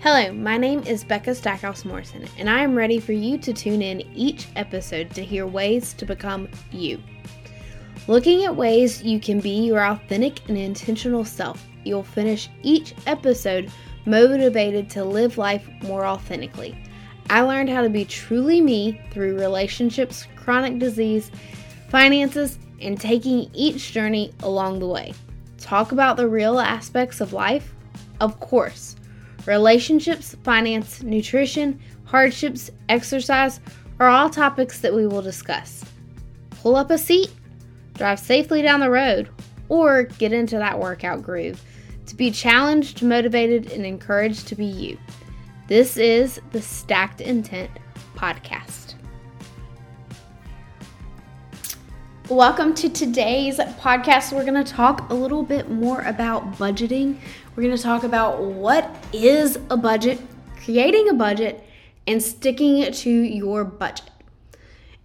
Hello, my name is Becca Stackhouse Morrison, and I am ready for you to tune in each episode to hear ways to become you. Looking at ways you can be your authentic and intentional self, you'll finish each episode motivated to live life more authentically. I learned how to be truly me through relationships, chronic disease, finances, and taking each journey along the way. Talk about the real aspects of life? Of course. Relationships, finance, nutrition, hardships, exercise are all topics that we will discuss. Pull up a seat, drive safely down the road, or get into that workout groove to be challenged, motivated, and encouraged to be you. This is the Stacked Intent Podcast. Welcome to today's podcast. We're going to talk a little bit more about budgeting. We're going to talk about what is a budget, creating a budget, and sticking to your budget.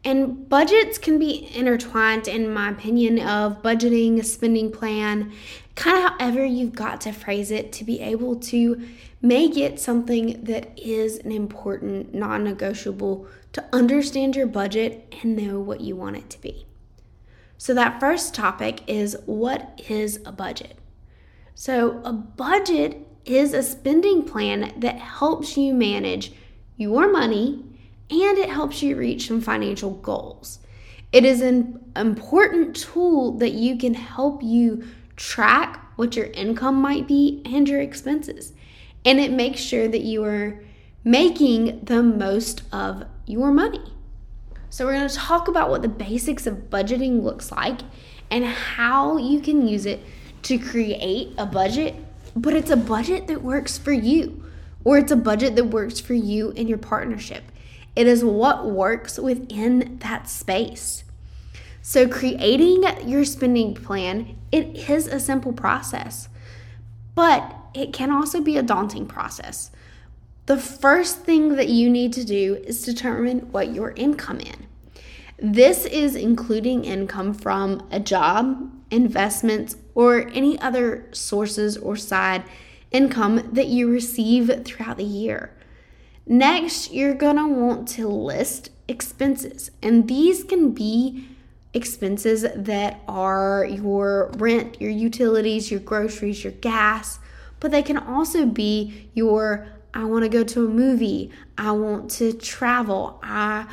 And budgets can be intertwined, in my opinion, of budgeting, a spending plan, kind of however you've got to phrase it to be able to make it something that is an important, non negotiable to understand your budget and know what you want it to be. So, that first topic is what is a budget? So, a budget is a spending plan that helps you manage your money and it helps you reach some financial goals. It is an important tool that you can help you track what your income might be and your expenses. And it makes sure that you are making the most of your money. So, we're going to talk about what the basics of budgeting looks like and how you can use it to create a budget, but it's a budget that works for you, or it's a budget that works for you and your partnership. It is what works within that space. So, creating your spending plan, it is a simple process, but it can also be a daunting process. The first thing that you need to do is determine what your income in. This is including income from a job, investments, or any other sources or side income that you receive throughout the year. Next, you're gonna want to list expenses, and these can be expenses that are your rent, your utilities, your groceries, your gas, but they can also be your I want to go to a movie, I want to travel, I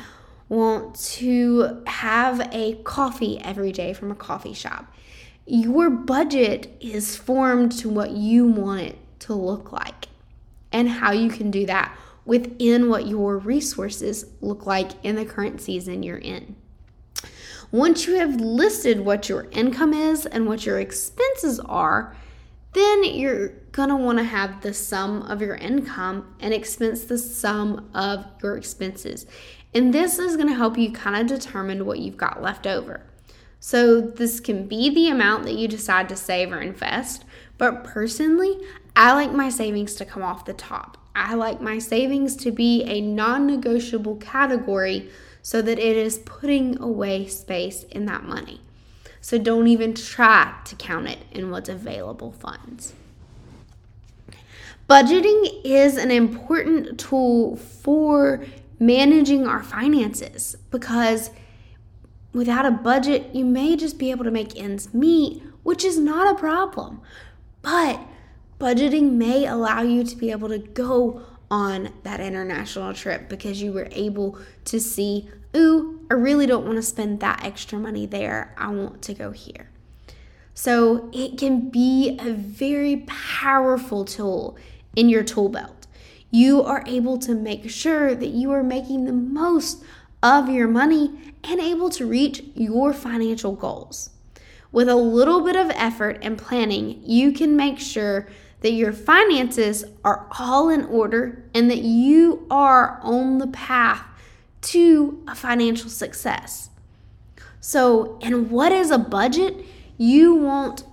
want to have a coffee every day from a coffee shop. Your budget is formed to what you want it to look like and how you can do that within what your resources look like in the current season you're in. Once you have listed what your income is and what your expenses are, then you're going to want to have the sum of your income and expense the sum of your expenses. And this is going to help you kind of determine what you've got left over. So, this can be the amount that you decide to save or invest, but personally, I like my savings to come off the top. I like my savings to be a non negotiable category so that it is putting away space in that money. So, don't even try to count it in what's available funds. Budgeting is an important tool for managing our finances because without a budget, you may just be able to make ends meet, which is not a problem. But budgeting may allow you to be able to go on that international trip because you were able to see, ooh, I really don't want to spend that extra money there. I want to go here. So it can be a very powerful tool in your tool belt you are able to make sure that you are making the most of your money and able to reach your financial goals. With a little bit of effort and planning, you can make sure that your finances are all in order and that you are on the path to a financial success. So, and what is a budget? You want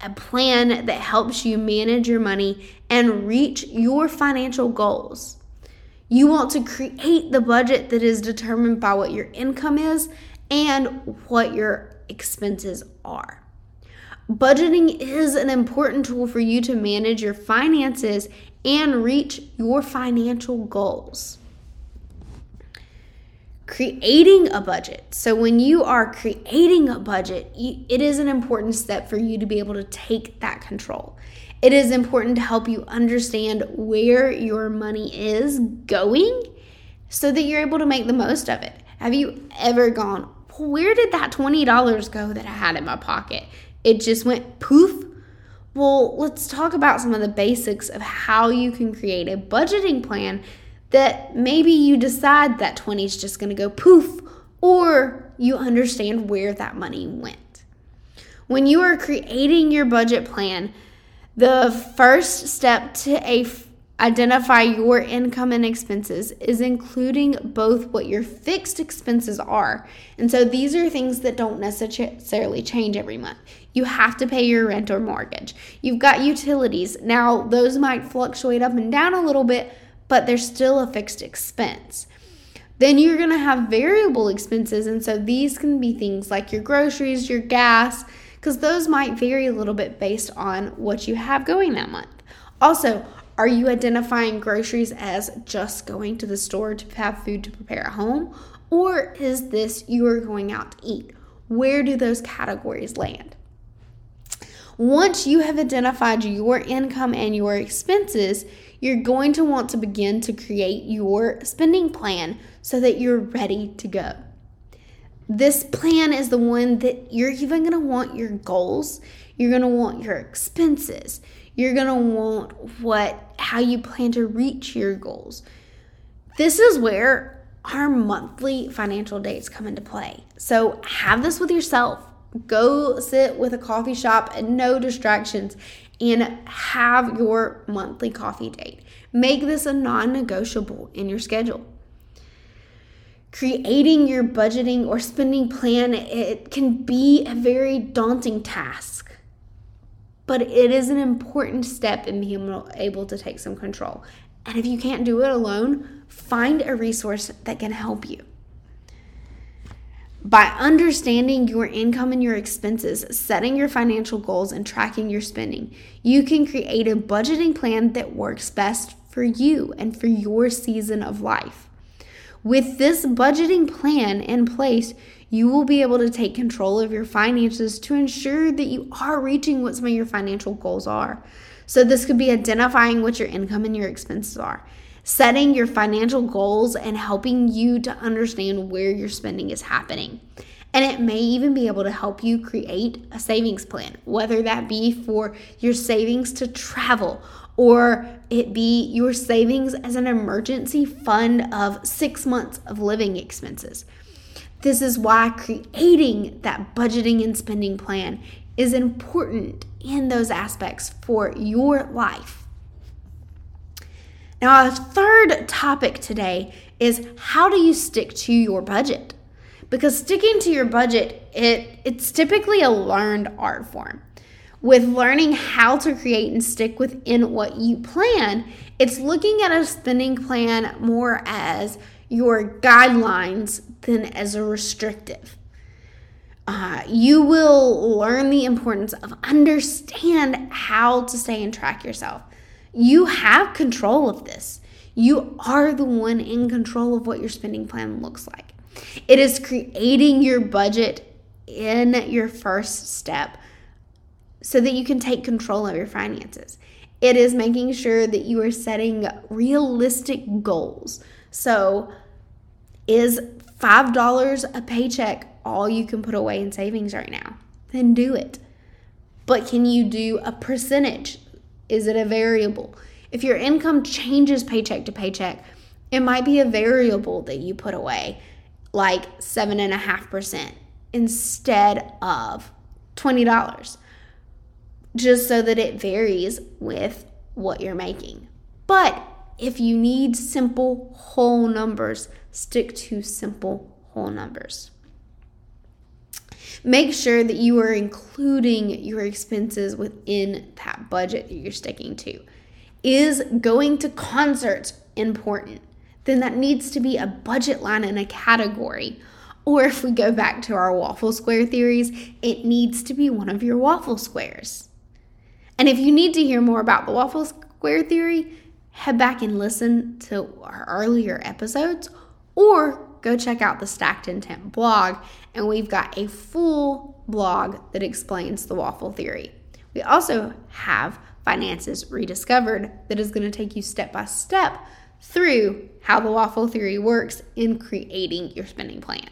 a plan that helps you manage your money and reach your financial goals. You want to create the budget that is determined by what your income is and what your expenses are. budgeting is an important tool for you to manage your finances and reach your financial goals. Creating a budget. So, when you are creating a budget, it is an important step for you to be able to take that control. It is important to help you understand where your money is going so that you're able to make the most of it. Have you ever gone, where did that $20 go that I had in my pocket? It just went poof well, let's talk about some of the basics of how you can create a budgeting plan that maybe you decide that 20 is just going to go poof, or you understand where that money went. When you are creating your budget plan, the first step to a Identify your income and expenses is including both what your fixed expenses are. And so these are things that don't necessarily change every month. You have to pay your rent or mortgage. You've got utilities. Now, those might fluctuate up and down a little bit, but they're still a fixed expense. Then you're going to have variable expenses. And so these can be things like your groceries, your gas, because those might vary a little bit based on what you have going that month. Also, are you identifying groceries as just going to the store to have food to prepare at home? Or is this you are going out to eat? Where do those categories land? Once you have identified your income and your expenses, you're going to want to begin to create your spending plan so that you're ready to go. This plan is the one that you're even going to want your goals, you're going to want your expenses, you're going to want what how you plan to reach your goals. This is where our monthly financial dates come into play. So have this with yourself. Go sit with a coffee shop and no distractions and have your monthly coffee date. Make this a non negotiable in your schedule. Creating your budgeting or spending plan, it can be a very daunting task but it is an important step in being able to take some control. And if you can't do it alone, find a resource that can help you. By understanding your income and your expenses, setting your financial goals, and tracking your spending, you can create a budgeting plan that works best for you and for your season of life. With this budgeting plan in place, you will be able to take control of your finances to ensure that you are reaching what some of your financial goals are. So, this could be identifying what your income and your expenses are, setting your financial goals, and helping you to understand where your spending is happening. And it may even be able to help you create a savings plan, whether that be for your savings to travel or it be your savings as an emergency fund of six months of living expenses. This is why creating that budgeting and spending plan is important in those aspects for your life. Now, our third topic today is how do you stick to your budget? Because sticking to your budget, it, it's typically a learned art form. With learning how to create and stick within what you plan, it's looking at a spending plan more as your guidelines than as a restrictive. Uh, you will learn the importance of understand how to stay and track yourself. You have control of this. You are the one in control of what your spending plan looks like. It is creating your budget in your first step so that you can take control of your finances. It is making sure that you are setting realistic goals. So, is $5 a paycheck all you can put away in savings right now? Then do it. But can you do a percentage? Is it a variable? If your income changes paycheck to paycheck, it might be a variable that you put away, like 7.5% instead of $20, just so that it varies with what you're making. But if you need simple whole numbers, stick to simple whole numbers. Make sure that you are including your expenses within that budget that you're sticking to. Is going to concerts important? Then that needs to be a budget line in a category. Or if we go back to our waffle square theories, it needs to be one of your waffle squares. And if you need to hear more about the waffle square theory, head back and listen to our earlier episodes or go check out the Stacked Intent blog, and we've got a full blog that explains the waffle theory. We also have Finances Rediscovered that is going to take you step by step through how the waffle theory works in creating your spending plan.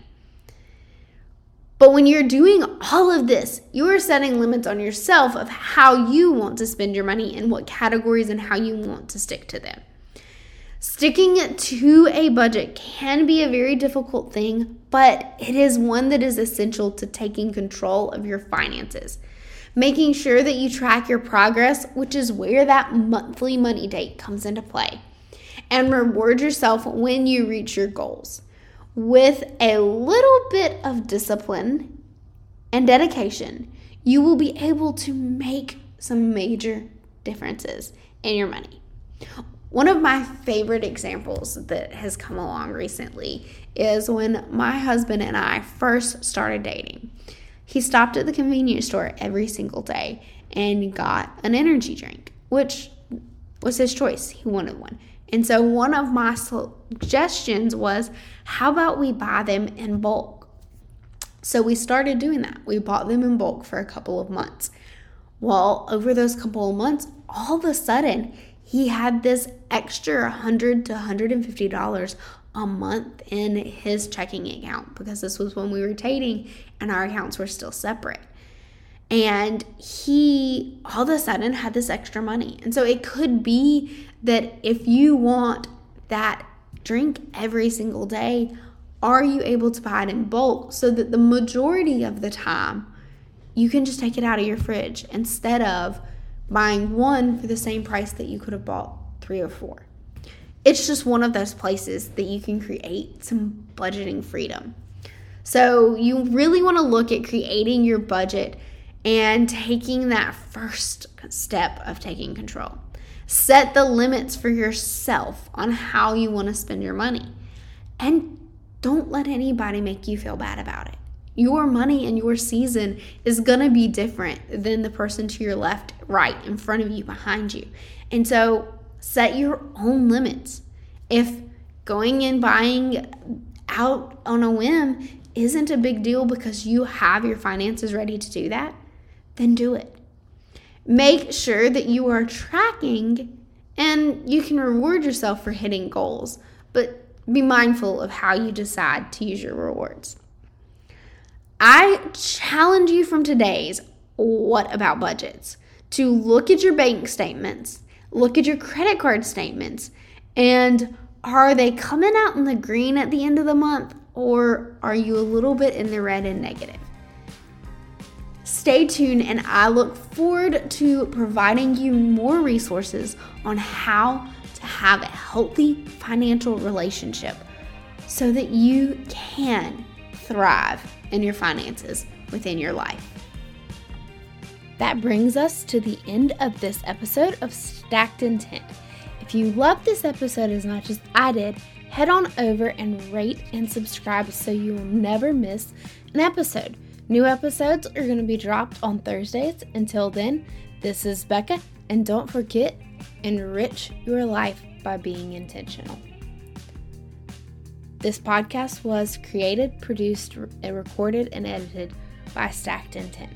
But when you're doing all of this, you are setting limits on yourself of how you want to spend your money and what categories and how you want to stick to them. Sticking to a budget can be a very difficult thing, but it is one that is essential to taking control of your finances. Making sure that you track your progress, which is where that monthly money date comes into play, and reward yourself when you reach your goals. With a little bit of discipline and dedication, you will be able to make some major differences in your money. One of my favorite examples that has come along recently is when my husband and I first started dating. He stopped at the convenience store every single day and got an energy drink, which was his choice. He wanted one. And so one of my suggestions was how about we buy them in bulk? So we started doing that. We bought them in bulk for a couple of months. Well, over those couple of months, all of a sudden, he had this extra 100 to 150 dollars a month in his checking account because this was when we were dating and our accounts were still separate. And he all of a sudden had this extra money. And so it could be that if you want that drink every single day, are you able to buy it in bulk so that the majority of the time you can just take it out of your fridge instead of buying one for the same price that you could have bought three or four? It's just one of those places that you can create some budgeting freedom. So, you really want to look at creating your budget and taking that first step of taking control. Set the limits for yourself on how you want to spend your money. And don't let anybody make you feel bad about it. Your money and your season is going to be different than the person to your left, right, in front of you, behind you. And so set your own limits. If going and buying out on a whim isn't a big deal because you have your finances ready to do that, then do it. Make sure that you are tracking and you can reward yourself for hitting goals, but be mindful of how you decide to use your rewards. I challenge you from today's What About Budgets to look at your bank statements, look at your credit card statements, and are they coming out in the green at the end of the month or are you a little bit in the red and negative? Stay tuned, and I look forward to providing you more resources on how to have a healthy financial relationship so that you can thrive in your finances within your life. That brings us to the end of this episode of Stacked Intent. If you loved this episode as much as I did, head on over and rate and subscribe so you will never miss an episode. New episodes are going to be dropped on Thursdays. Until then, this is Becca, and don't forget, enrich your life by being intentional. This podcast was created, produced, and recorded, and edited by Stacked Intent.